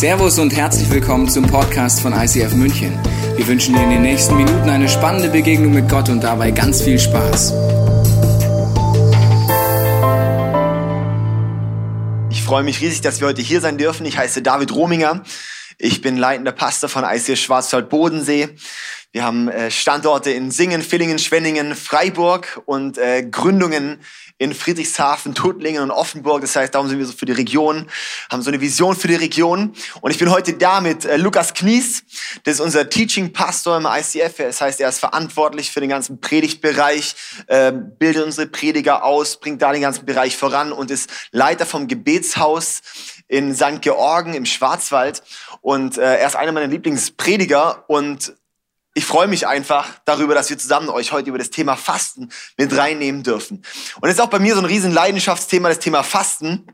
Servus und herzlich willkommen zum Podcast von ICF München. Wir wünschen dir in den nächsten Minuten eine spannende Begegnung mit Gott und dabei ganz viel Spaß. Ich freue mich riesig, dass wir heute hier sein dürfen. Ich heiße David Rominger. Ich bin leitender Pastor von ICF Schwarzwald-Bodensee. Wir haben äh, Standorte in Singen, Villingen, Schwenningen, Freiburg und äh, Gründungen in Friedrichshafen, Tuttlingen und Offenburg. Das heißt, darum sind wir so für die Region, haben so eine Vision für die Region. Und ich bin heute da mit äh, Lukas Knies. Das ist unser Teaching Pastor im ICF. Das heißt, er ist verantwortlich für den ganzen Predigtbereich, äh, bildet unsere Prediger aus, bringt da den ganzen Bereich voran und ist Leiter vom Gebetshaus in St. Georgen im Schwarzwald. Und äh, er ist einer meiner Lieblingsprediger und ich freue mich einfach darüber, dass wir zusammen euch heute über das Thema Fasten mit reinnehmen dürfen. Und es ist auch bei mir so ein riesen Leidenschaftsthema, das Thema Fasten.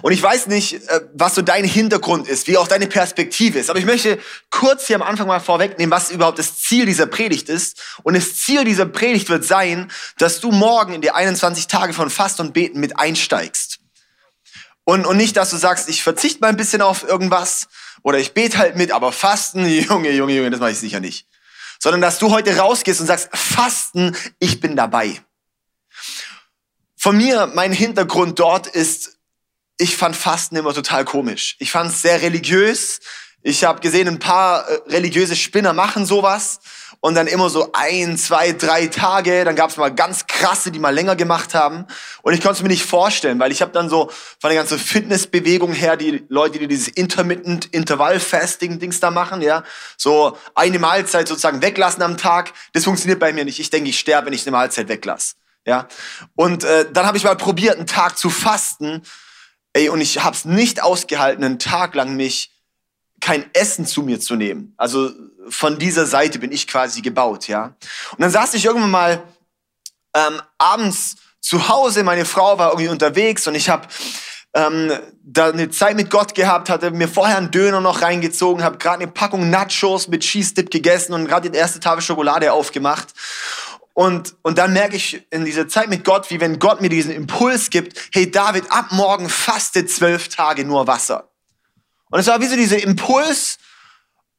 Und ich weiß nicht, äh, was so dein Hintergrund ist, wie auch deine Perspektive ist. Aber ich möchte kurz hier am Anfang mal vorwegnehmen, was überhaupt das Ziel dieser Predigt ist. Und das Ziel dieser Predigt wird sein, dass du morgen in die 21 Tage von Fasten und Beten mit einsteigst. Und, und nicht, dass du sagst, ich verzichte mal ein bisschen auf irgendwas, oder ich bete halt mit, aber Fasten, Junge, Junge, Junge, das mache ich sicher nicht. Sondern dass du heute rausgehst und sagst, Fasten, ich bin dabei. Von mir, mein Hintergrund dort ist, ich fand Fasten immer total komisch. Ich fand es sehr religiös. Ich habe gesehen, ein paar äh, religiöse Spinner machen sowas und dann immer so ein, zwei, drei Tage. Dann gab es mal ganz krasse, die mal länger gemacht haben. Und ich konnte es mir nicht vorstellen, weil ich habe dann so von der ganzen Fitnessbewegung her die Leute, die dieses Intermittent Intervall-Fasting-Dings da machen, ja, so eine Mahlzeit sozusagen weglassen am Tag. Das funktioniert bei mir nicht. Ich denke, ich sterbe, wenn ich eine Mahlzeit weglasse. Ja, und äh, dann habe ich mal probiert, einen Tag zu fasten. Ey, und ich habe es nicht ausgehalten, einen Tag lang mich kein Essen zu mir zu nehmen. Also von dieser Seite bin ich quasi gebaut, ja. Und dann saß ich irgendwann mal ähm, abends zu Hause, meine Frau war irgendwie unterwegs und ich habe ähm, da eine Zeit mit Gott gehabt, hatte mir vorher einen Döner noch reingezogen, habe gerade eine Packung Nachos mit Cheese Dip gegessen und gerade die erste Tafel Schokolade aufgemacht. Und, und dann merke ich in dieser Zeit mit Gott, wie wenn Gott mir diesen Impuls gibt, hey David, ab morgen faste zwölf Tage nur Wasser. Und es war wie so dieser Impuls,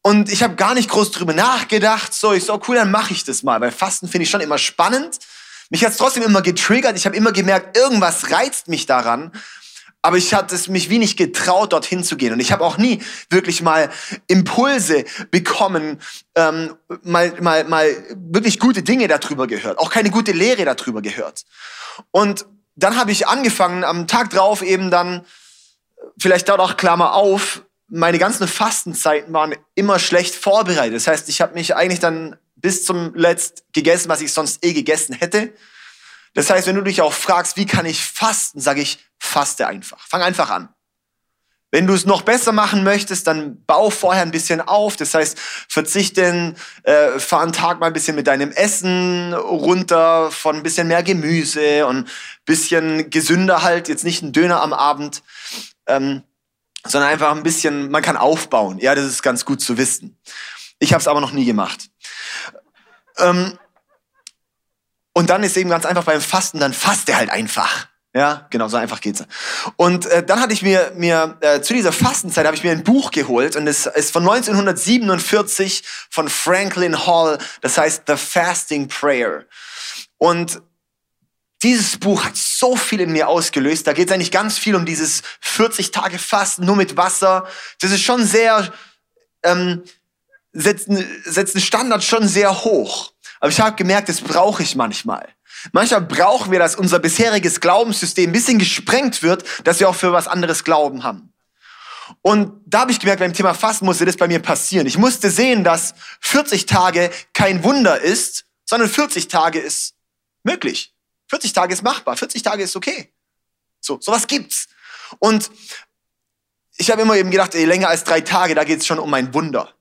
und ich habe gar nicht groß drüber nachgedacht. So, ich so, cool, dann mache ich das mal. Weil Fasten finde ich schon immer spannend. Mich hat es trotzdem immer getriggert. Ich habe immer gemerkt, irgendwas reizt mich daran. Aber ich hatte es mich wie nicht getraut, dorthin zu gehen. Und ich habe auch nie wirklich mal Impulse bekommen, ähm, mal, mal, mal wirklich gute Dinge darüber gehört. Auch keine gute Lehre darüber gehört. Und dann habe ich angefangen, am Tag drauf eben dann, vielleicht dort auch Klammer auf, meine ganzen Fastenzeiten waren immer schlecht vorbereitet. Das heißt, ich habe mich eigentlich dann bis zum Letzt gegessen, was ich sonst eh gegessen hätte. Das heißt, wenn du dich auch fragst, wie kann ich fasten, sage ich, faste einfach. Fang einfach an. Wenn du es noch besser machen möchtest, dann bau vorher ein bisschen auf. Das heißt, verzichten, äh, fahr einen Tag mal ein bisschen mit deinem Essen runter, von ein bisschen mehr Gemüse und ein bisschen gesünder halt, jetzt nicht ein Döner am Abend. Ähm, sondern einfach ein bisschen, man kann aufbauen. Ja, das ist ganz gut zu wissen. Ich habe es aber noch nie gemacht. Ähm, und dann ist eben ganz einfach beim Fasten, dann fasst er halt einfach. Ja, genau, so einfach geht's. Und äh, dann hatte ich mir, mir äh, zu dieser Fastenzeit habe ich mir ein Buch geholt und es ist von 1947 von Franklin Hall, das heißt The Fasting Prayer. Und dieses Buch hat so viel in mir ausgelöst. Da geht es eigentlich ganz viel um dieses 40 Tage Fasten nur mit Wasser. Das ist schon sehr, ähm, setzt, setzt einen Standard schon sehr hoch. Aber ich habe gemerkt, das brauche ich manchmal. Manchmal brauchen wir, dass unser bisheriges Glaubenssystem ein bisschen gesprengt wird, dass wir auch für was anderes Glauben haben. Und da habe ich gemerkt, beim Thema Fasten musste das bei mir passieren. Ich musste sehen, dass 40 Tage kein Wunder ist, sondern 40 Tage ist möglich. 40 Tage ist machbar, 40 Tage ist okay. So, sowas gibt's. Und ich habe immer eben gedacht, ey, länger als drei Tage, da geht's schon um ein Wunder.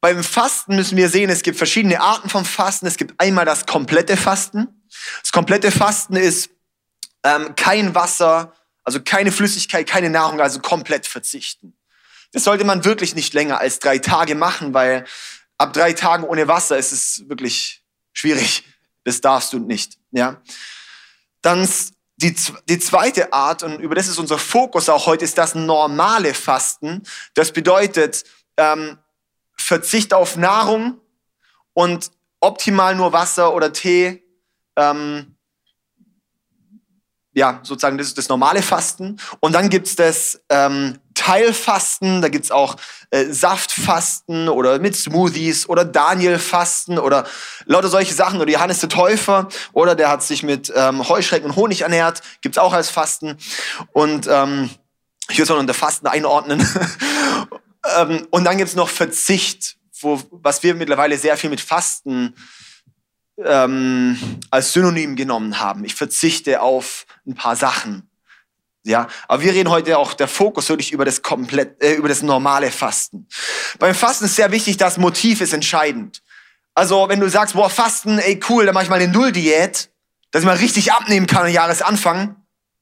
Beim Fasten müssen wir sehen, es gibt verschiedene Arten vom Fasten. Es gibt einmal das komplette Fasten. Das komplette Fasten ist ähm, kein Wasser, also keine Flüssigkeit, keine Nahrung, also komplett verzichten. Das sollte man wirklich nicht länger als drei Tage machen, weil ab drei Tagen ohne Wasser ist es wirklich schwierig. Das darfst du nicht. Ja. Dann die, die zweite Art, und über das ist unser Fokus auch heute, ist das normale Fasten. Das bedeutet ähm, Verzicht auf Nahrung und optimal nur Wasser oder Tee. Ähm, ja, sozusagen, das ist das normale Fasten. Und dann gibt's das ähm, Teilfasten, da gibt's auch äh, Saftfasten oder mit Smoothies oder Danielfasten oder lauter solche Sachen. Oder Johannes der Täufer oder der hat sich mit ähm, Heuschrecken und Honig ernährt, gibt's auch als Fasten. Und ähm, ich würde es auch unter Fasten einordnen. ähm, und dann gibt's noch Verzicht, wo, was wir mittlerweile sehr viel mit Fasten ähm, als Synonym genommen haben. Ich verzichte auf ein paar Sachen. Ja, aber wir reden heute auch der Fokus wirklich über das komplett, äh, über das normale Fasten. Beim Fasten ist sehr wichtig, das Motiv ist entscheidend. Also wenn du sagst, boah, Fasten, ey cool, dann mache ich mal eine Null-Diät, dass ich mal richtig abnehmen kann am Jahresanfang.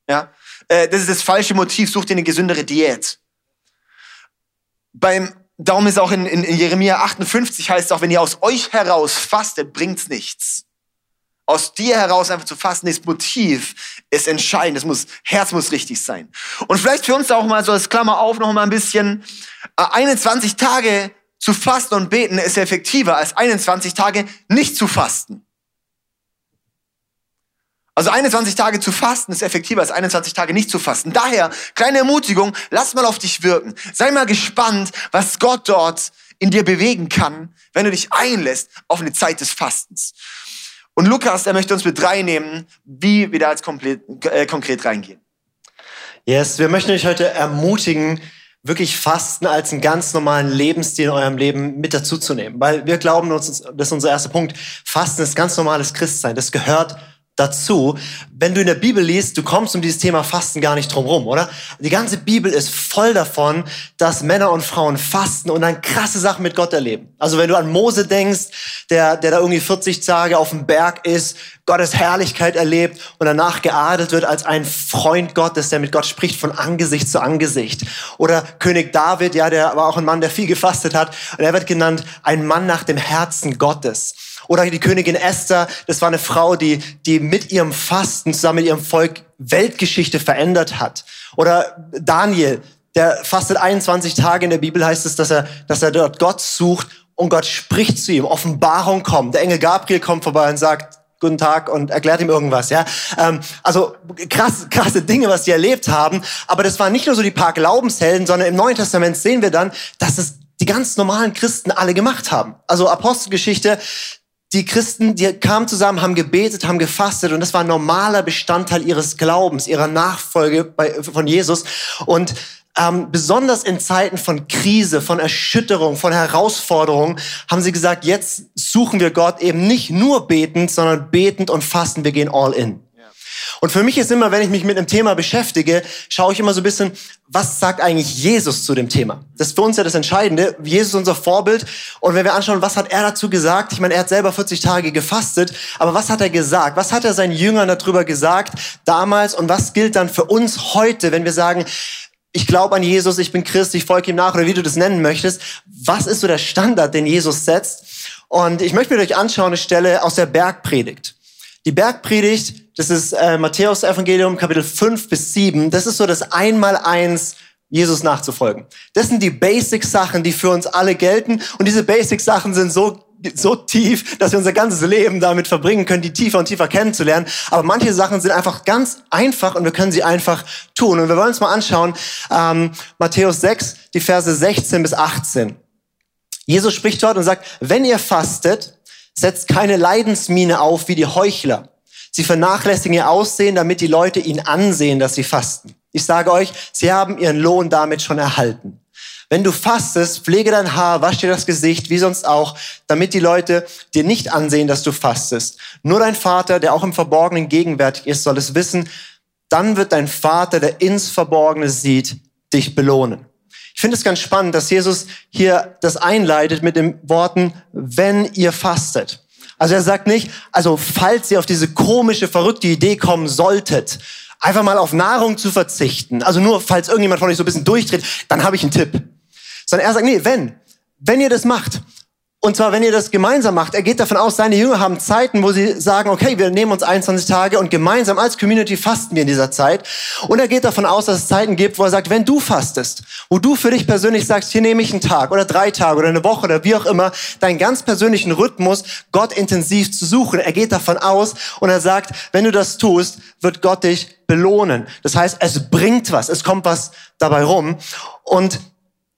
Ja, äh, das ist das falsche Motiv. Such dir eine gesündere Diät. Beim Darum ist auch in, in, in Jeremia 58 heißt es auch, wenn ihr aus euch heraus fastet, bringt's nichts. Aus dir heraus einfach zu fasten, das Motiv ist entscheidend. Das muss, Herz muss richtig sein. Und vielleicht für uns auch mal so als Klammer auf noch mal ein bisschen, 21 äh, Tage zu fasten und beten ist effektiver als 21 Tage nicht zu fasten. Also 21 Tage zu fasten ist effektiver als 21 Tage nicht zu fasten. Daher, kleine Ermutigung, lass mal auf dich wirken. Sei mal gespannt, was Gott dort in dir bewegen kann, wenn du dich einlässt auf eine Zeit des Fastens. Und Lukas, er möchte uns mit reinnehmen, wie wir da jetzt komplett, äh, konkret reingehen. Yes, wir möchten euch heute ermutigen, wirklich Fasten als einen ganz normalen Lebensstil in eurem Leben mit dazuzunehmen. Weil wir glauben, das ist unser erster Punkt, Fasten ist ganz normales Christsein. Das gehört dazu. Wenn du in der Bibel liest, du kommst um dieses Thema Fasten gar nicht drum rum, oder? Die ganze Bibel ist voll davon, dass Männer und Frauen fasten und dann krasse Sachen mit Gott erleben. Also wenn du an Mose denkst, der, der da irgendwie 40 Tage auf dem Berg ist, Gottes Herrlichkeit erlebt und danach geadelt wird als ein Freund Gottes, der mit Gott spricht von Angesicht zu Angesicht. Oder König David, ja, der war auch ein Mann, der viel gefastet hat und er wird genannt ein Mann nach dem Herzen Gottes. Oder die Königin Esther, das war eine Frau, die, die mit ihrem Fasten zusammen mit ihrem Volk Weltgeschichte verändert hat. Oder Daniel, der fastet 21 Tage in der Bibel heißt es, dass er, dass er dort Gott sucht und Gott spricht zu ihm. Offenbarung kommt. Der Engel Gabriel kommt vorbei und sagt, guten Tag und erklärt ihm irgendwas, ja. Ähm, also krass, krasse Dinge, was die erlebt haben. Aber das waren nicht nur so die paar Glaubenshelden, sondern im Neuen Testament sehen wir dann, dass es die ganz normalen Christen alle gemacht haben. Also Apostelgeschichte, die Christen, die kamen zusammen, haben gebetet, haben gefastet und das war ein normaler Bestandteil ihres Glaubens, ihrer Nachfolge bei, von Jesus. Und ähm, besonders in Zeiten von Krise, von Erschütterung, von Herausforderung, haben sie gesagt, jetzt suchen wir Gott eben nicht nur betend, sondern betend und fasten, wir gehen all in. Und für mich ist immer, wenn ich mich mit einem Thema beschäftige, schaue ich immer so ein bisschen, was sagt eigentlich Jesus zu dem Thema? Das ist für uns ja das Entscheidende. Jesus ist unser Vorbild. Und wenn wir anschauen, was hat er dazu gesagt? Ich meine, er hat selber 40 Tage gefastet. Aber was hat er gesagt? Was hat er seinen Jüngern darüber gesagt damals? Und was gilt dann für uns heute, wenn wir sagen, ich glaube an Jesus, ich bin Christ, ich folge ihm nach oder wie du das nennen möchtest. Was ist so der Standard, den Jesus setzt? Und ich möchte mir euch anschauen eine Stelle aus der Bergpredigt. Die Bergpredigt das ist äh, Matthäus Evangelium Kapitel 5 bis 7. Das ist so das Einmaleins, Jesus nachzufolgen. Das sind die Basic-Sachen, die für uns alle gelten. Und diese Basic-Sachen sind so so tief, dass wir unser ganzes Leben damit verbringen können, die tiefer und tiefer kennenzulernen. Aber manche Sachen sind einfach ganz einfach und wir können sie einfach tun. Und wir wollen uns mal anschauen, ähm, Matthäus 6, die Verse 16 bis 18. Jesus spricht dort und sagt, wenn ihr fastet, setzt keine Leidensmine auf wie die Heuchler Sie vernachlässigen ihr Aussehen, damit die Leute ihnen ansehen, dass sie fasten. Ich sage euch, sie haben ihren Lohn damit schon erhalten. Wenn du fastest, pflege dein Haar, wasch dir das Gesicht, wie sonst auch, damit die Leute dir nicht ansehen, dass du fastest. Nur dein Vater, der auch im Verborgenen gegenwärtig ist, soll es wissen. Dann wird dein Vater, der ins Verborgene sieht, dich belohnen. Ich finde es ganz spannend, dass Jesus hier das einleitet mit den Worten, wenn ihr fastet. Also er sagt nicht, also falls ihr auf diese komische, verrückte Idee kommen solltet, einfach mal auf Nahrung zu verzichten, also nur falls irgendjemand von euch so ein bisschen durchdreht, dann habe ich einen Tipp. Sondern er sagt, nee, wenn, wenn ihr das macht, Und zwar, wenn ihr das gemeinsam macht, er geht davon aus, seine Jünger haben Zeiten, wo sie sagen, okay, wir nehmen uns 21 Tage und gemeinsam als Community fasten wir in dieser Zeit. Und er geht davon aus, dass es Zeiten gibt, wo er sagt, wenn du fastest, wo du für dich persönlich sagst, hier nehme ich einen Tag oder drei Tage oder eine Woche oder wie auch immer, deinen ganz persönlichen Rhythmus, Gott intensiv zu suchen. Er geht davon aus und er sagt, wenn du das tust, wird Gott dich belohnen. Das heißt, es bringt was, es kommt was dabei rum. Und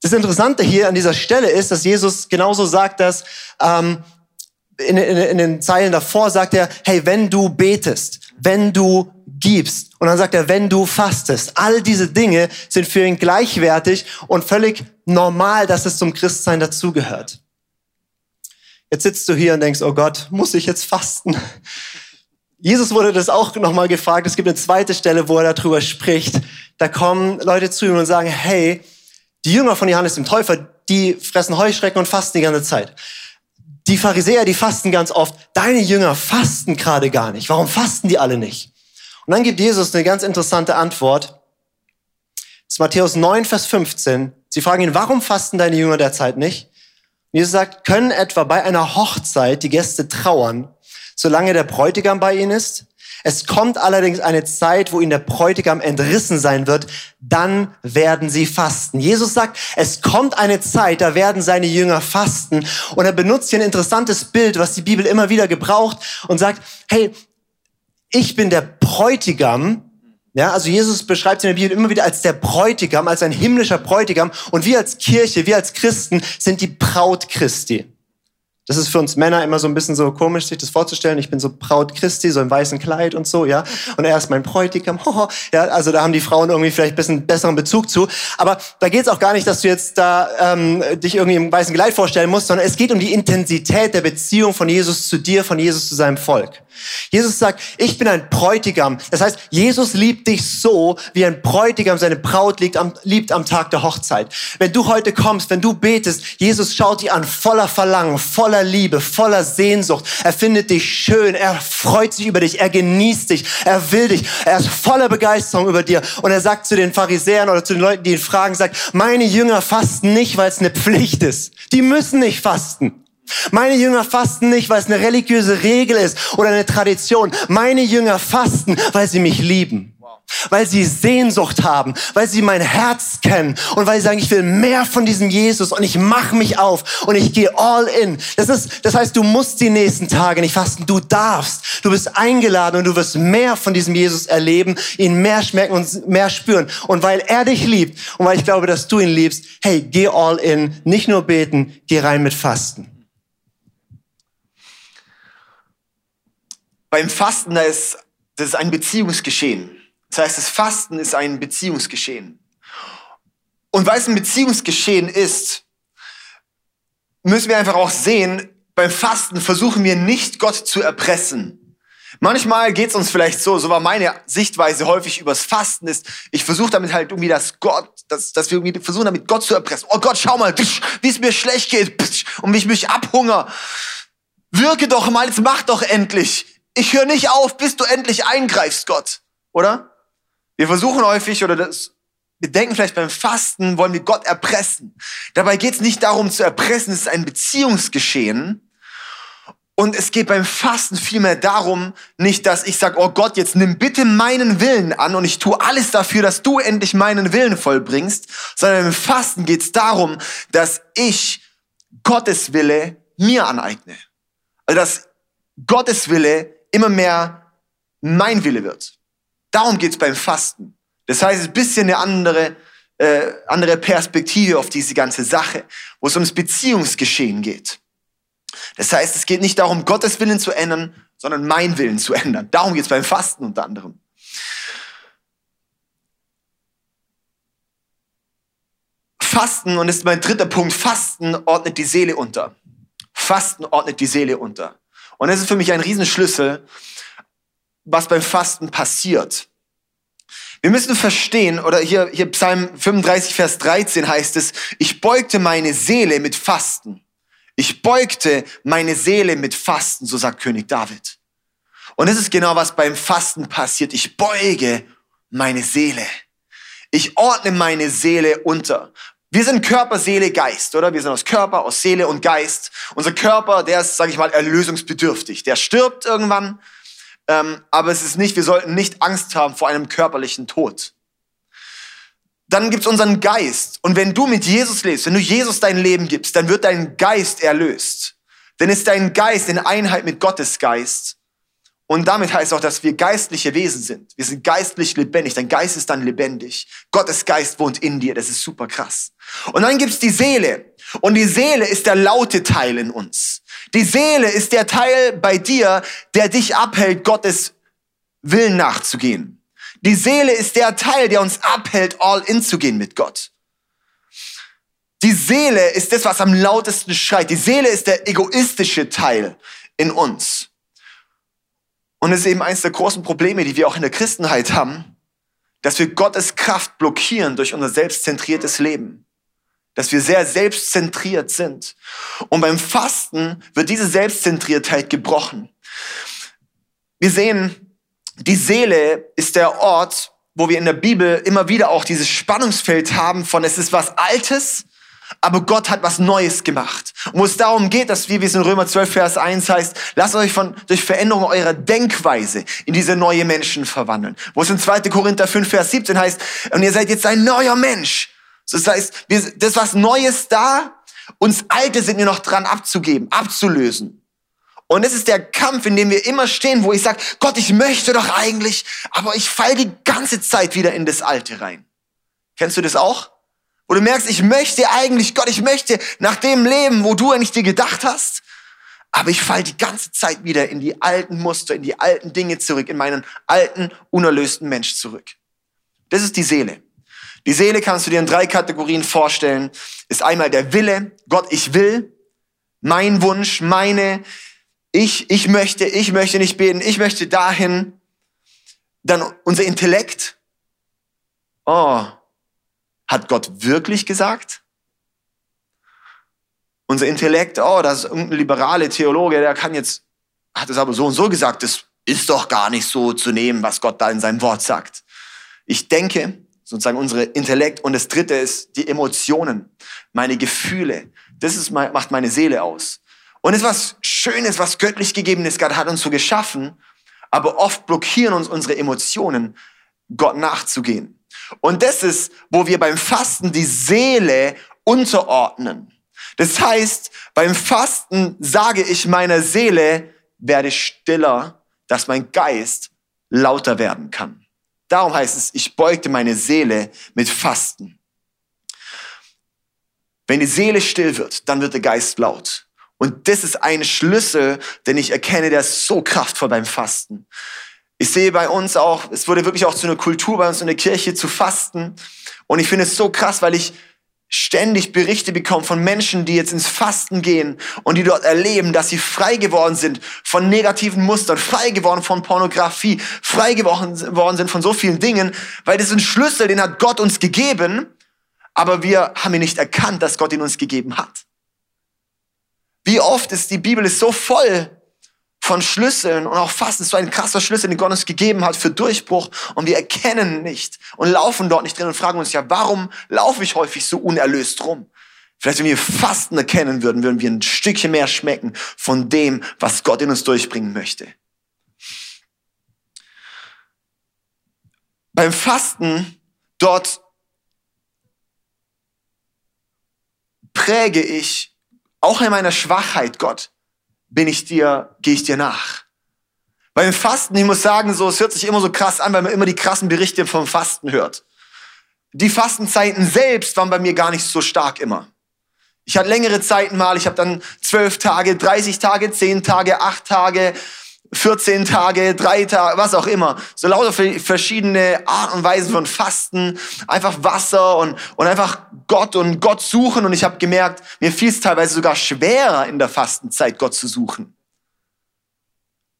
das Interessante hier an dieser Stelle ist, dass Jesus genauso sagt, dass ähm, in, in, in den Zeilen davor sagt er, hey, wenn du betest, wenn du gibst, und dann sagt er, wenn du fastest, all diese Dinge sind für ihn gleichwertig und völlig normal, dass es zum Christsein dazugehört. Jetzt sitzt du hier und denkst, oh Gott, muss ich jetzt fasten? Jesus wurde das auch nochmal gefragt. Es gibt eine zweite Stelle, wo er darüber spricht. Da kommen Leute zu ihm und sagen, hey, die Jünger von Johannes dem Täufer, die fressen Heuschrecken und fasten die ganze Zeit. Die Pharisäer, die fasten ganz oft. Deine Jünger fasten gerade gar nicht. Warum fasten die alle nicht? Und dann gibt Jesus eine ganz interessante Antwort. Das ist Matthäus 9, Vers 15. Sie fragen ihn, warum fasten deine Jünger derzeit nicht? Und Jesus sagt, können etwa bei einer Hochzeit die Gäste trauern, solange der Bräutigam bei ihnen ist? Es kommt allerdings eine Zeit, wo ihnen der Bräutigam entrissen sein wird. Dann werden sie fasten. Jesus sagt, es kommt eine Zeit, da werden seine Jünger fasten. Und er benutzt hier ein interessantes Bild, was die Bibel immer wieder gebraucht und sagt, hey, ich bin der Bräutigam. Ja, also Jesus beschreibt in der Bibel immer wieder als der Bräutigam, als ein himmlischer Bräutigam. Und wir als Kirche, wir als Christen sind die Braut Christi. Das ist für uns Männer immer so ein bisschen so komisch, sich das vorzustellen. Ich bin so Braut Christi, so im weißen Kleid und so, ja. Und er ist mein Bräutigam. ja, also da haben die Frauen irgendwie vielleicht ein bisschen besseren Bezug zu. Aber da geht es auch gar nicht, dass du jetzt da ähm, dich irgendwie im weißen Kleid vorstellen musst, sondern es geht um die Intensität der Beziehung von Jesus zu dir, von Jesus zu seinem Volk. Jesus sagt, ich bin ein Bräutigam. Das heißt, Jesus liebt dich so, wie ein Bräutigam seine Braut liebt am, liebt am Tag der Hochzeit. Wenn du heute kommst, wenn du betest, Jesus schaut dich an voller Verlangen, voller Liebe, voller Sehnsucht. Er findet dich schön, er freut sich über dich, er genießt dich, er will dich, er ist voller Begeisterung über dir. Und er sagt zu den Pharisäern oder zu den Leuten, die ihn fragen, sagt, meine Jünger fasten nicht, weil es eine Pflicht ist. Die müssen nicht fasten. Meine Jünger fasten nicht, weil es eine religiöse Regel ist oder eine Tradition. Meine Jünger fasten, weil sie mich lieben. Weil sie Sehnsucht haben, weil sie mein Herz kennen und weil sie sagen, ich will mehr von diesem Jesus und ich mache mich auf und ich gehe all in. Das ist, das heißt, du musst die nächsten Tage nicht fasten, du darfst. Du bist eingeladen und du wirst mehr von diesem Jesus erleben, ihn mehr schmecken und mehr spüren. Und weil er dich liebt und weil ich glaube, dass du ihn liebst, hey, geh all in, nicht nur beten, geh rein mit Fasten. Beim Fasten, da ist, das ist ein Beziehungsgeschehen. Das heißt, das Fasten ist ein Beziehungsgeschehen. Und weil es ein Beziehungsgeschehen ist, müssen wir einfach auch sehen, beim Fasten versuchen wir nicht Gott zu erpressen. Manchmal geht es uns vielleicht so, so war meine Sichtweise häufig übers Fasten ist, ich versuche damit halt irgendwie, dass Gott, dass, dass wir irgendwie versuchen damit Gott zu erpressen. Oh Gott, schau mal, wie es mir schlecht geht und wie ich mich abhunger. Wirke doch mal, jetzt mach doch endlich ich höre nicht auf, bis du endlich eingreifst, Gott. Oder? Wir versuchen häufig, oder das, wir denken vielleicht beim Fasten, wollen wir Gott erpressen. Dabei geht es nicht darum zu erpressen, es ist ein Beziehungsgeschehen. Und es geht beim Fasten vielmehr darum, nicht, dass ich sage, oh Gott, jetzt nimm bitte meinen Willen an und ich tue alles dafür, dass du endlich meinen Willen vollbringst, sondern im Fasten geht es darum, dass ich Gottes Wille mir aneigne. Also dass Gottes Wille immer mehr mein Wille wird. Darum geht's beim Fasten. Das heißt, es ist ein bisschen eine andere, äh, andere Perspektive auf diese ganze Sache, wo es ums Beziehungsgeschehen geht. Das heißt, es geht nicht darum, Gottes Willen zu ändern, sondern mein Willen zu ändern. Darum geht's beim Fasten unter anderem. Fasten, und das ist mein dritter Punkt, Fasten ordnet die Seele unter. Fasten ordnet die Seele unter. Und das ist für mich ein Riesenschlüssel, was beim Fasten passiert. Wir müssen verstehen, oder hier, hier Psalm 35, Vers 13 heißt es, ich beugte meine Seele mit Fasten. Ich beugte meine Seele mit Fasten, so sagt König David. Und das ist genau, was beim Fasten passiert. Ich beuge meine Seele. Ich ordne meine Seele unter. Wir sind Körper, Seele, Geist, oder? Wir sind aus Körper, aus Seele und Geist. Unser Körper, der ist, sage ich mal, erlösungsbedürftig. Der stirbt irgendwann, ähm, aber es ist nicht, wir sollten nicht Angst haben vor einem körperlichen Tod. Dann gibt's unseren Geist. Und wenn du mit Jesus lebst, wenn du Jesus dein Leben gibst, dann wird dein Geist erlöst. Denn ist dein Geist in Einheit mit Gottes Geist. Und damit heißt auch, dass wir geistliche Wesen sind. Wir sind geistlich lebendig. Dein Geist ist dann lebendig. Gottes Geist wohnt in dir. Das ist super krass. Und dann gibt's die Seele. Und die Seele ist der laute Teil in uns. Die Seele ist der Teil bei dir, der dich abhält, Gottes Willen nachzugehen. Die Seele ist der Teil, der uns abhält, all in zu gehen mit Gott. Die Seele ist das, was am lautesten schreit. Die Seele ist der egoistische Teil in uns. Und es ist eben eines der großen Probleme, die wir auch in der Christenheit haben, dass wir Gottes Kraft blockieren durch unser selbstzentriertes Leben. Dass wir sehr selbstzentriert sind. Und beim Fasten wird diese Selbstzentriertheit gebrochen. Wir sehen, die Seele ist der Ort, wo wir in der Bibel immer wieder auch dieses Spannungsfeld haben von es ist was Altes aber Gott hat was Neues gemacht. Und wo es darum geht, dass wir, wie es in Römer 12, Vers 1 heißt, lasst euch von, durch Veränderung eurer Denkweise in diese neue Menschen verwandeln. Wo es in 2. Korinther 5, Vers 17 heißt, und ihr seid jetzt ein neuer Mensch. Das heißt, wir, das was Neues da, uns Alte sind wir noch dran abzugeben, abzulösen. Und es ist der Kampf, in dem wir immer stehen, wo ich sage, Gott, ich möchte doch eigentlich, aber ich falle die ganze Zeit wieder in das Alte rein. Kennst du das auch? Wo du merkst, ich möchte eigentlich, Gott, ich möchte nach dem Leben, wo du eigentlich dir gedacht hast, aber ich falle die ganze Zeit wieder in die alten Muster, in die alten Dinge zurück, in meinen alten, unerlösten Mensch zurück. Das ist die Seele. Die Seele kannst du dir in drei Kategorien vorstellen. Ist einmal der Wille, Gott, ich will, mein Wunsch, meine, ich, ich möchte, ich möchte nicht beten, ich möchte dahin. Dann unser Intellekt. Oh, hat Gott wirklich gesagt? Unser Intellekt, oh, das ist irgendein liberale Theologe, der kann jetzt, hat es aber so und so gesagt, das ist doch gar nicht so zu nehmen, was Gott da in seinem Wort sagt. Ich denke, sozusagen unsere Intellekt und das dritte ist die Emotionen, meine Gefühle. Das ist, macht meine Seele aus. Und es ist was Schönes, was göttlich gegeben ist. Gott hat uns so geschaffen, aber oft blockieren uns unsere Emotionen, Gott nachzugehen. Und das ist, wo wir beim Fasten die Seele unterordnen. Das heißt, beim Fasten sage ich meiner Seele, werde stiller, dass mein Geist lauter werden kann. Darum heißt es, ich beugte meine Seele mit Fasten. Wenn die Seele still wird, dann wird der Geist laut. Und das ist ein Schlüssel, den ich erkenne, der ist so kraftvoll beim Fasten. Ich sehe bei uns auch, es wurde wirklich auch zu einer Kultur bei uns in der Kirche zu fasten. Und ich finde es so krass, weil ich ständig Berichte bekomme von Menschen, die jetzt ins Fasten gehen und die dort erleben, dass sie frei geworden sind von negativen Mustern, frei geworden von Pornografie, frei geworden sind von so vielen Dingen, weil das ist ein Schlüssel, den hat Gott uns gegeben, aber wir haben ihn nicht erkannt, dass Gott ihn uns gegeben hat. Wie oft ist die Bibel ist so voll von Schlüsseln und auch Fasten ist so ein krasser Schlüssel, den Gott uns gegeben hat für Durchbruch und wir erkennen nicht und laufen dort nicht drin und fragen uns ja, warum laufe ich häufig so unerlöst rum? Vielleicht, wenn wir Fasten erkennen würden, würden wir ein Stückchen mehr schmecken von dem, was Gott in uns durchbringen möchte. Beim Fasten dort präge ich auch in meiner Schwachheit Gott bin ich dir, gehe ich dir nach. Beim Fasten, ich muss sagen, so, es hört sich immer so krass an, weil man immer die krassen Berichte vom Fasten hört. Die Fastenzeiten selbst waren bei mir gar nicht so stark immer. Ich hatte längere Zeiten mal, ich habe dann zwölf Tage, 30 Tage, zehn Tage, acht Tage, 14 Tage, drei Tage, was auch immer. So lauter verschiedene Arten und Weisen von Fasten, einfach Wasser und, und einfach Gott und Gott suchen. Und ich habe gemerkt, mir fiel es teilweise sogar schwerer in der Fastenzeit, Gott zu suchen.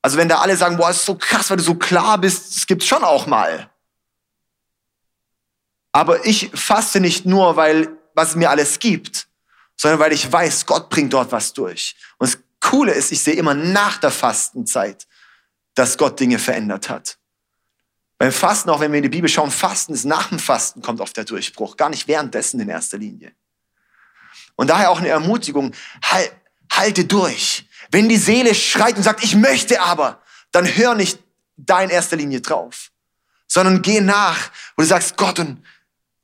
Also wenn da alle sagen, boah, ist so krass, weil du so klar bist, es gibt's schon auch mal. Aber ich faste nicht nur, weil was mir alles gibt, sondern weil ich weiß, Gott bringt dort was durch. Und es Coole ist, ich sehe immer nach der Fastenzeit, dass Gott Dinge verändert hat. Beim Fasten, auch wenn wir in die Bibel schauen, Fasten ist nach dem Fasten kommt oft der Durchbruch, gar nicht währenddessen in erster Linie. Und daher auch eine Ermutigung, halt, halte durch. Wenn die Seele schreit und sagt, ich möchte aber, dann hör nicht da in erster Linie drauf, sondern geh nach, wo du sagst, Gott, und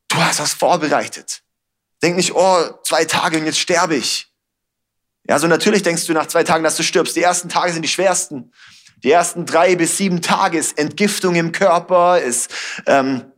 du hast was vorbereitet. Denk nicht, oh, zwei Tage und jetzt sterbe ich. Ja, so natürlich denkst du nach zwei Tagen, dass du stirbst. Die ersten Tage sind die schwersten. Die ersten drei bis sieben Tage ist Entgiftung im Körper, ist ähm,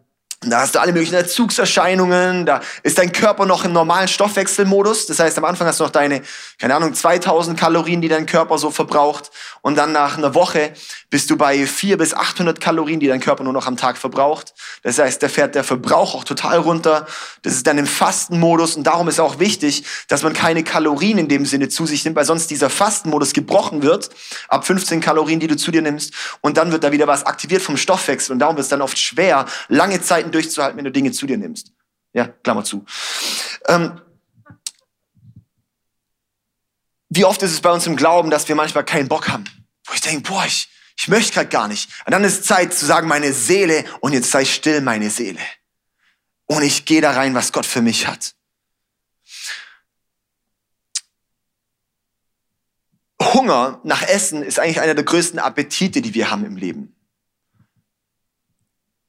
da hast du alle möglichen Erzugserscheinungen, da ist dein Körper noch im normalen Stoffwechselmodus. Das heißt, am Anfang hast du noch deine, keine Ahnung, 2000 Kalorien, die dein Körper so verbraucht. Und dann nach einer Woche bist du bei 400 bis 800 Kalorien, die dein Körper nur noch am Tag verbraucht. Das heißt, da fährt der Verbrauch auch total runter. Das ist dann im Fastenmodus. Und darum ist auch wichtig, dass man keine Kalorien in dem Sinne zu sich nimmt, weil sonst dieser Fastenmodus gebrochen wird. Ab 15 Kalorien, die du zu dir nimmst. Und dann wird da wieder was aktiviert vom Stoffwechsel. Und darum ist es dann oft schwer, lange Zeiten durchzuhalten, wenn du Dinge zu dir nimmst. Ja, Klammer zu. Ähm, wie oft ist es bei uns im Glauben, dass wir manchmal keinen Bock haben? Wo ich denke, boah, ich, ich möchte gerade gar nicht. Und dann ist Zeit zu sagen, meine Seele, und jetzt sei still, meine Seele. Und ich gehe da rein, was Gott für mich hat. Hunger nach Essen ist eigentlich einer der größten Appetite, die wir haben im Leben.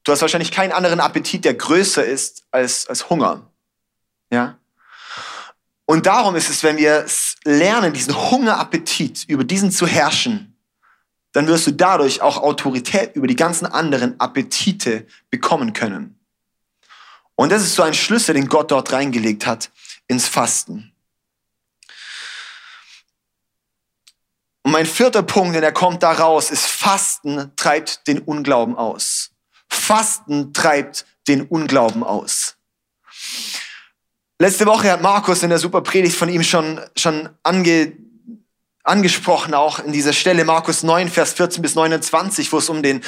Du hast wahrscheinlich keinen anderen Appetit, der größer ist als, als Hunger. Ja? Und darum ist es, wenn wir lernen, diesen Hungerappetit, über diesen zu herrschen, dann wirst du dadurch auch Autorität über die ganzen anderen Appetite bekommen können. Und das ist so ein Schlüssel, den Gott dort reingelegt hat ins Fasten. Und mein vierter Punkt, denn er kommt da raus, ist Fasten treibt den Unglauben aus. Fasten treibt den Unglauben aus. Letzte Woche hat Markus in der super Predigt von ihm schon, schon ange, angesprochen, auch in dieser Stelle, Markus 9, Vers 14 bis 29, wo es um den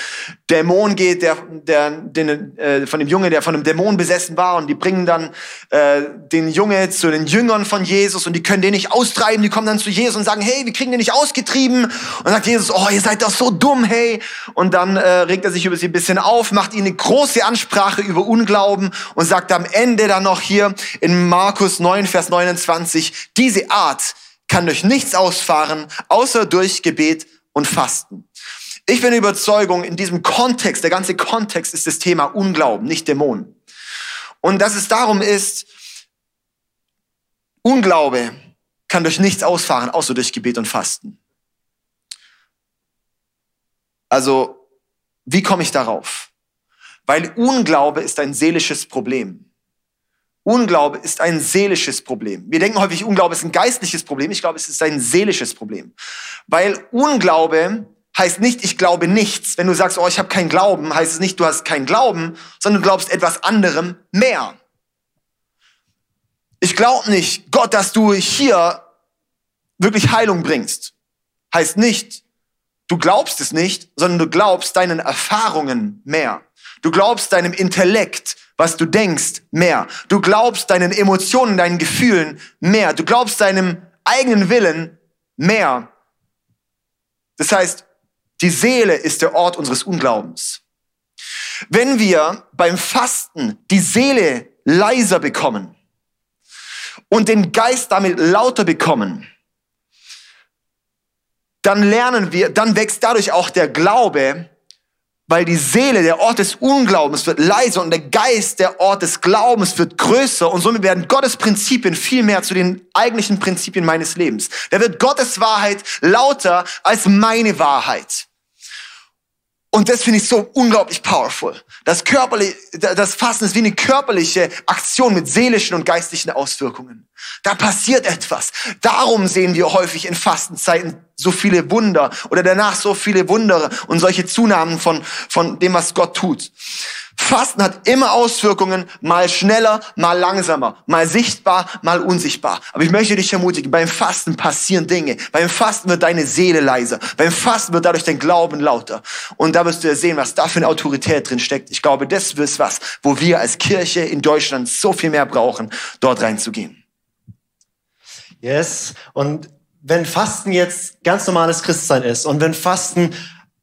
Dämon geht, der, der den, äh, von dem Junge, der von einem Dämon besessen war. Und die bringen dann äh, den Junge zu den Jüngern von Jesus und die können den nicht austreiben. Die kommen dann zu Jesus und sagen, hey, wir kriegen den nicht ausgetrieben. Und sagt Jesus, oh, ihr seid doch so dumm, hey. Und dann äh, regt er sich über sie ein bisschen auf, macht ihnen eine große Ansprache über Unglauben und sagt am Ende dann noch hier in Markus 9, Vers 29, diese Art, kann durch nichts ausfahren, außer durch Gebet und Fasten. Ich bin der Überzeugung, in diesem Kontext, der ganze Kontext ist das Thema Unglauben, nicht Dämonen. Und dass es darum ist, Unglaube kann durch nichts ausfahren, außer durch Gebet und Fasten. Also, wie komme ich darauf? Weil Unglaube ist ein seelisches Problem. Unglaube ist ein seelisches Problem. Wir denken häufig, Unglaube ist ein geistliches Problem. Ich glaube, es ist ein seelisches Problem. Weil Unglaube heißt nicht, ich glaube nichts. Wenn du sagst, oh, ich habe keinen Glauben, heißt es nicht, du hast keinen Glauben, sondern du glaubst etwas anderem mehr. Ich glaube nicht, Gott, dass du hier wirklich Heilung bringst. Heißt nicht, du glaubst es nicht, sondern du glaubst deinen Erfahrungen mehr. Du glaubst deinem Intellekt, was du denkst, mehr. Du glaubst deinen Emotionen, deinen Gefühlen mehr. Du glaubst deinem eigenen Willen mehr. Das heißt, die Seele ist der Ort unseres Unglaubens. Wenn wir beim Fasten die Seele leiser bekommen und den Geist damit lauter bekommen, dann lernen wir, dann wächst dadurch auch der Glaube, weil die Seele, der Ort des Unglaubens, wird leiser und der Geist, der Ort des Glaubens, wird größer und somit werden Gottes Prinzipien viel mehr zu den eigentlichen Prinzipien meines Lebens. Da wird Gottes Wahrheit lauter als meine Wahrheit. Und das finde ich so unglaublich powerful. Das körperliche, das Fasten ist wie eine körperliche Aktion mit seelischen und geistlichen Auswirkungen. Da passiert etwas. Darum sehen wir häufig in Fastenzeiten so viele Wunder oder danach so viele Wunder und solche Zunahmen von, von dem, was Gott tut. Fasten hat immer Auswirkungen, mal schneller, mal langsamer, mal sichtbar, mal unsichtbar. Aber ich möchte dich ermutigen, beim Fasten passieren Dinge. Beim Fasten wird deine Seele leiser. Beim Fasten wird dadurch dein Glauben lauter. Und da wirst du ja sehen, was da für eine Autorität drin steckt. Ich glaube, das ist was, wo wir als Kirche in Deutschland so viel mehr brauchen, dort reinzugehen. Yes. Und wenn Fasten jetzt ganz normales Christsein ist und wenn Fasten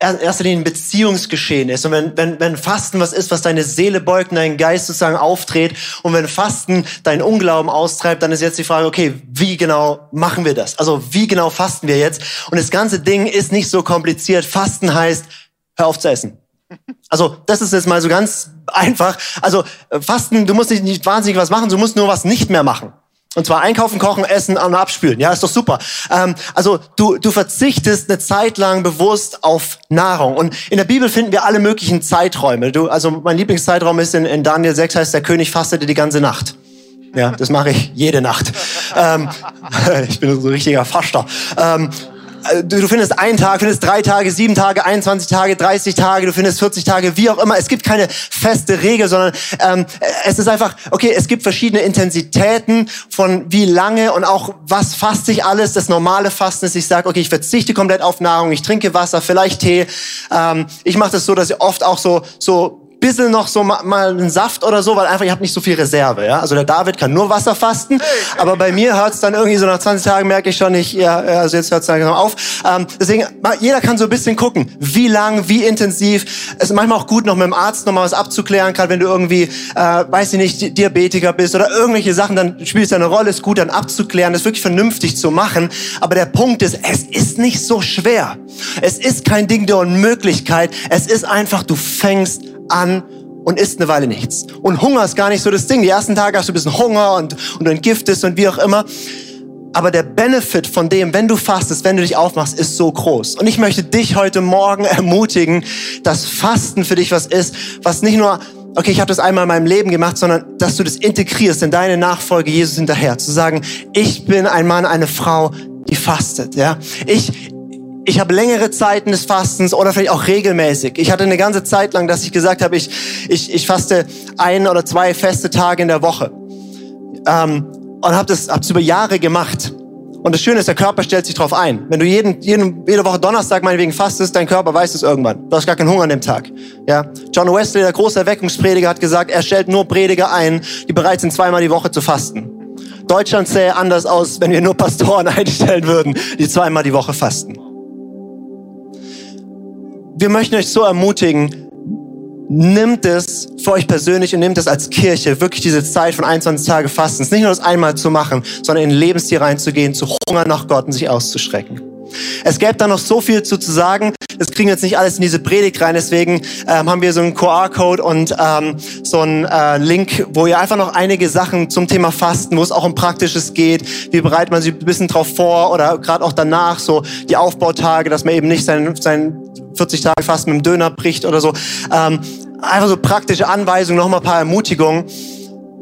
erster Linie ein Beziehungsgeschehen ist. Und wenn, wenn, wenn Fasten was ist, was deine Seele beugt und deinen Geist sozusagen aufdreht und wenn Fasten deinen Unglauben austreibt, dann ist jetzt die Frage, okay, wie genau machen wir das? Also wie genau fasten wir jetzt? Und das ganze Ding ist nicht so kompliziert. Fasten heißt, hör auf zu essen. Also das ist jetzt mal so ganz einfach. Also Fasten, du musst nicht, nicht wahnsinnig was machen, du musst nur was nicht mehr machen. Und zwar einkaufen, kochen, essen und abspülen. Ja, ist doch super. Ähm, also du, du verzichtest eine Zeit lang bewusst auf Nahrung. Und in der Bibel finden wir alle möglichen Zeiträume. Du, also mein Lieblingszeitraum ist in, in Daniel 6 heißt, der König fastete die ganze Nacht. Ja, das mache ich jede Nacht. ähm, ich bin so ein richtiger Faster. Ähm, äh, du findest einen Tag, findest drei Tage, sieben Tage, 21 Tage, 30 Tage, du findest 40 Tage, wie auch immer. Es gibt keine feste Regel, sondern ähm, es ist einfach, okay, es gibt verschiedene Intensitäten von wie lange und auch was faste ich alles. Das normale Fasten ist, ich sage, okay, ich verzichte komplett auf Nahrung, ich trinke Wasser, vielleicht Tee. Ähm, ich mache das so, dass ich oft auch so, so bisschen noch so mal, mal einen Saft oder so, weil einfach ich habe nicht so viel Reserve. Ja? Also der David kann nur Wasser fasten, aber bei mir hört es dann irgendwie so nach 20 Tagen merke ich schon nicht, ja, also jetzt hört es langsam auf. Ähm, deswegen, jeder kann so ein bisschen gucken, wie lang, wie intensiv. Es ist manchmal auch gut, noch mit dem Arzt noch mal was abzuklären, gerade wenn du irgendwie, äh, weiß ich nicht, Diabetiker bist oder irgendwelche Sachen, dann spielt es eine Rolle, ist gut dann abzuklären, das wirklich vernünftig zu machen. Aber der Punkt ist, es ist nicht so schwer. Es ist kein Ding der Unmöglichkeit. Es ist einfach, du fängst an und isst eine Weile nichts. Und Hunger ist gar nicht so das Ding. Die ersten Tage hast du ein bisschen Hunger und, und du entgiftest und wie auch immer. Aber der Benefit von dem, wenn du fastest, wenn du dich aufmachst, ist so groß. Und ich möchte dich heute Morgen ermutigen, dass Fasten für dich was ist, was nicht nur, okay, ich habe das einmal in meinem Leben gemacht, sondern dass du das integrierst in deine Nachfolge Jesus hinterher. Zu sagen, ich bin ein Mann, eine Frau, die fastet. Ja, ich ich habe längere Zeiten des Fastens oder vielleicht auch regelmäßig. Ich hatte eine ganze Zeit lang, dass ich gesagt habe, ich, ich, ich faste ein oder zwei feste Tage in der Woche. Ähm, und habe das hab's über Jahre gemacht. Und das Schöne ist, der Körper stellt sich drauf ein. Wenn du jeden, jeden, jede Woche Donnerstag meinetwegen fastest, dein Körper weiß es irgendwann. Du hast gar keinen Hunger an dem Tag. Ja? John Wesley, der große Erweckungsprediger, hat gesagt, er stellt nur Prediger ein, die bereit sind, zweimal die Woche zu fasten. Deutschland sähe anders aus, wenn wir nur Pastoren einstellen würden, die zweimal die Woche fasten wir möchten euch so ermutigen, nimmt es für euch persönlich und nimmt es als Kirche, wirklich diese Zeit von 21 Tage Fastens, nicht nur das einmal zu machen, sondern in ein Lebensstil reinzugehen, zu hungern nach Gott und sich auszustrecken. Es gäbe da noch so viel zu, zu sagen. Das kriegen wir jetzt nicht alles in diese Predigt rein. Deswegen ähm, haben wir so einen QR-Code und ähm, so einen äh, Link, wo ihr einfach noch einige Sachen zum Thema Fasten, wo es auch um Praktisches geht. Wie bereitet man sich ein bisschen drauf vor oder gerade auch danach so die Aufbautage, dass man eben nicht sein, sein 40 Tage fast mit dem Döner bricht oder so. Ähm, einfach so praktische Anweisungen, noch mal ein paar Ermutigungen.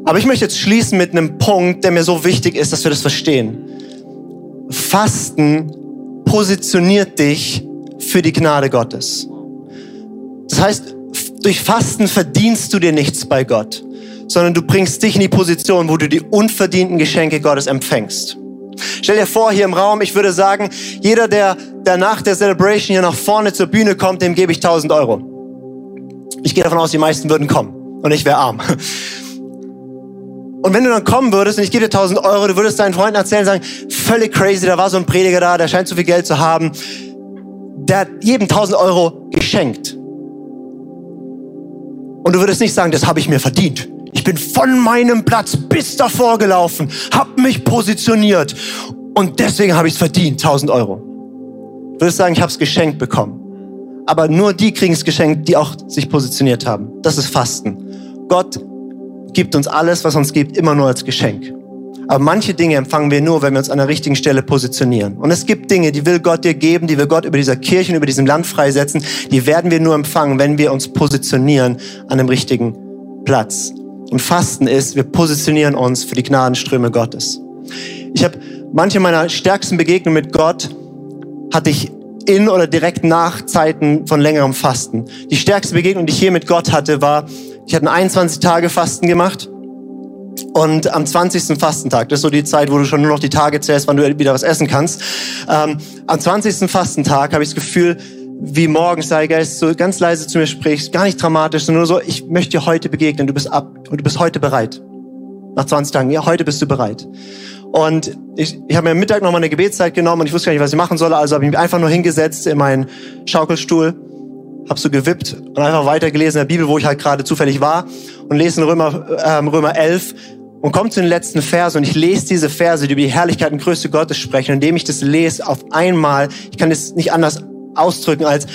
Aber ich möchte jetzt schließen mit einem Punkt, der mir so wichtig ist, dass wir das verstehen. Fasten positioniert dich für die Gnade Gottes. Das heißt, durch Fasten verdienst du dir nichts bei Gott, sondern du bringst dich in die Position, wo du die unverdienten Geschenke Gottes empfängst. Stell dir vor, hier im Raum, ich würde sagen, jeder, der, der nach der Celebration hier nach vorne zur Bühne kommt, dem gebe ich 1000 Euro. Ich gehe davon aus, die meisten würden kommen und ich wäre arm. Und wenn du dann kommen würdest und ich gebe dir 1000 Euro, du würdest deinen Freunden erzählen, sagen, völlig crazy, da war so ein Prediger da, der scheint so viel Geld zu haben. Der hat jedem 1000 Euro geschenkt. Und du würdest nicht sagen, das habe ich mir verdient. Ich bin von meinem Platz bis davor gelaufen, habe mich positioniert und deswegen habe ich es verdient, 1000 Euro. Ich würde sagen, ich habe es geschenkt bekommen. Aber nur die kriegen es geschenkt, die auch sich positioniert haben. Das ist Fasten. Gott gibt uns alles, was uns gibt, immer nur als Geschenk. Aber manche Dinge empfangen wir nur, wenn wir uns an der richtigen Stelle positionieren. Und es gibt Dinge, die will Gott dir geben, die will Gott über dieser Kirche und über diesem Land freisetzen. Die werden wir nur empfangen, wenn wir uns positionieren an dem richtigen Platz. Und Fasten ist, wir positionieren uns für die Gnadenströme Gottes. Ich habe manche meiner stärksten Begegnungen mit Gott hatte ich in oder direkt nach Zeiten von längerem Fasten. Die stärkste Begegnung, die ich hier mit Gott hatte, war, ich hatte 21 Tage Fasten gemacht und am 20. Fastentag, das ist so die Zeit, wo du schon nur noch die Tage zählst, wann du wieder was essen kannst. Ähm, am 20. Fastentag habe ich das Gefühl, wie morgens sei Geist so ganz leise zu mir sprichst, gar nicht dramatisch, sondern nur so, ich möchte dir heute begegnen, du bist ab und du bist heute bereit. Nach 20 Tagen, ja, heute bist du bereit. Und ich, ich habe mir am Mittag noch mal eine Gebetszeit genommen und ich wusste gar nicht, was ich machen soll, also habe ich mich einfach nur hingesetzt in meinen Schaukelstuhl hab so gewippt und einfach weitergelesen in der Bibel, wo ich halt gerade zufällig war und lese in Römer, ähm, Römer 11 und komme zu den letzten Versen und ich lese diese Verse, die über die Herrlichkeit und Größe Gottes sprechen. Und indem ich das lese, auf einmal, ich kann es nicht anders ausdrücken, als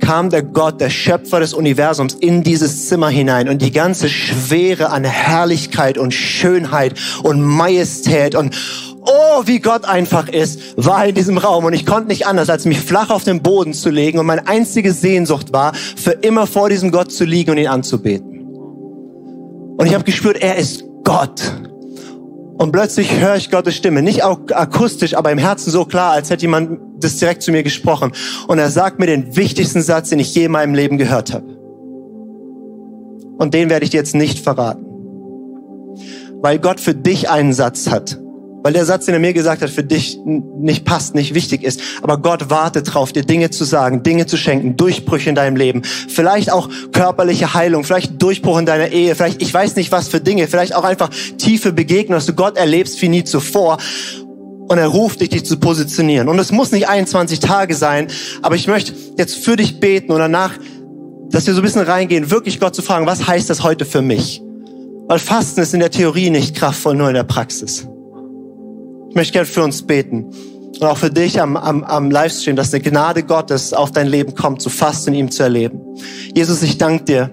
kam der Gott, der Schöpfer des Universums, in dieses Zimmer hinein und die ganze Schwere an Herrlichkeit und Schönheit und Majestät und oh, wie Gott einfach ist, war in diesem Raum und ich konnte nicht anders, als mich flach auf den Boden zu legen und meine einzige Sehnsucht war, für immer vor diesem Gott zu liegen und ihn anzubeten. Und ich habe gespürt, er ist Gott. Und plötzlich höre ich Gottes Stimme, nicht akustisch, aber im Herzen so klar, als hätte jemand das direkt zu mir gesprochen. Und er sagt mir den wichtigsten Satz, den ich je in meinem Leben gehört habe. Und den werde ich dir jetzt nicht verraten. Weil Gott für dich einen Satz hat. Weil der Satz, den er mir gesagt hat, für dich nicht passt, nicht wichtig ist. Aber Gott wartet drauf, dir Dinge zu sagen, Dinge zu schenken, Durchbrüche in deinem Leben. Vielleicht auch körperliche Heilung, vielleicht Durchbruch in deiner Ehe, vielleicht, ich weiß nicht was für Dinge, vielleicht auch einfach tiefe Begegnungen, dass du Gott erlebst wie nie zuvor. Und er ruft dich, dich zu positionieren. Und es muss nicht 21 Tage sein, aber ich möchte jetzt für dich beten und danach, dass wir so ein bisschen reingehen, wirklich Gott zu fragen, was heißt das heute für mich? Weil Fasten ist in der Theorie nicht kraftvoll, nur in der Praxis. Ich möchte gerne für uns beten. Und auch für dich am, am, am Livestream, dass eine Gnade Gottes auf dein Leben kommt, zu fasten, ihm zu erleben. Jesus, ich danke dir.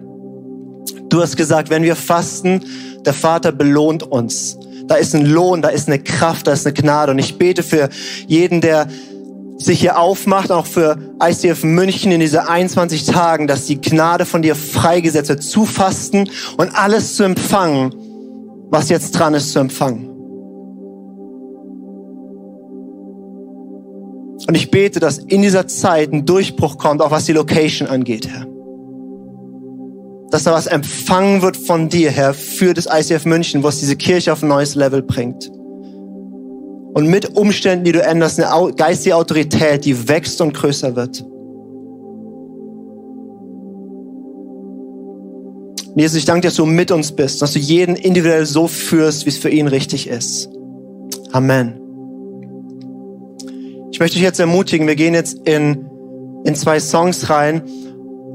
Du hast gesagt, wenn wir fasten, der Vater belohnt uns. Da ist ein Lohn, da ist eine Kraft, da ist eine Gnade. Und ich bete für jeden, der sich hier aufmacht, auch für ICF München in diese 21 Tagen, dass die Gnade von dir freigesetzt wird, zu fasten und alles zu empfangen, was jetzt dran ist zu empfangen. Und ich bete, dass in dieser Zeit ein Durchbruch kommt, auch was die Location angeht, Herr. Dass da was empfangen wird von dir, Herr, für das ICF München, wo es diese Kirche auf ein neues Level bringt. Und mit Umständen, die du änderst, eine geistige Autorität, die wächst und größer wird. Jesus, ich danke dir, dass du mit uns bist, dass du jeden individuell so führst, wie es für ihn richtig ist. Amen. Ich möchte dich jetzt ermutigen, wir gehen jetzt in, in zwei Songs rein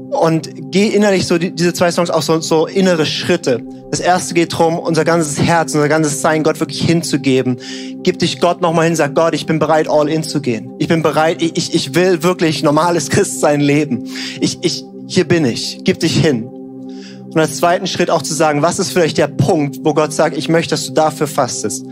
und geh innerlich so die, diese zwei Songs auch so, so innere Schritte. Das erste geht darum, unser ganzes Herz, unser ganzes Sein Gott wirklich hinzugeben. Gib dich Gott nochmal hin, sag Gott, ich bin bereit, all in zu gehen. Ich bin bereit, ich, ich will wirklich normales Christsein leben. Ich, ich, hier bin ich. Gib dich hin. Und als zweiten Schritt auch zu sagen, was ist vielleicht der Punkt, wo Gott sagt, ich möchte, dass du dafür fastest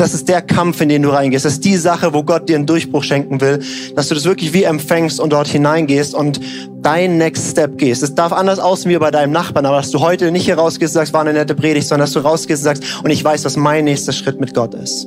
das ist der Kampf, in den du reingehst. Das ist die Sache, wo Gott dir einen Durchbruch schenken will, dass du das wirklich wie empfängst und dort hineingehst und dein Next Step gehst. Es darf anders aussehen wie bei deinem Nachbarn, aber dass du heute nicht hier rausgehst und sagst, war eine nette Predigt, sondern dass du rausgehst und sagst, und ich weiß, was mein nächster Schritt mit Gott ist.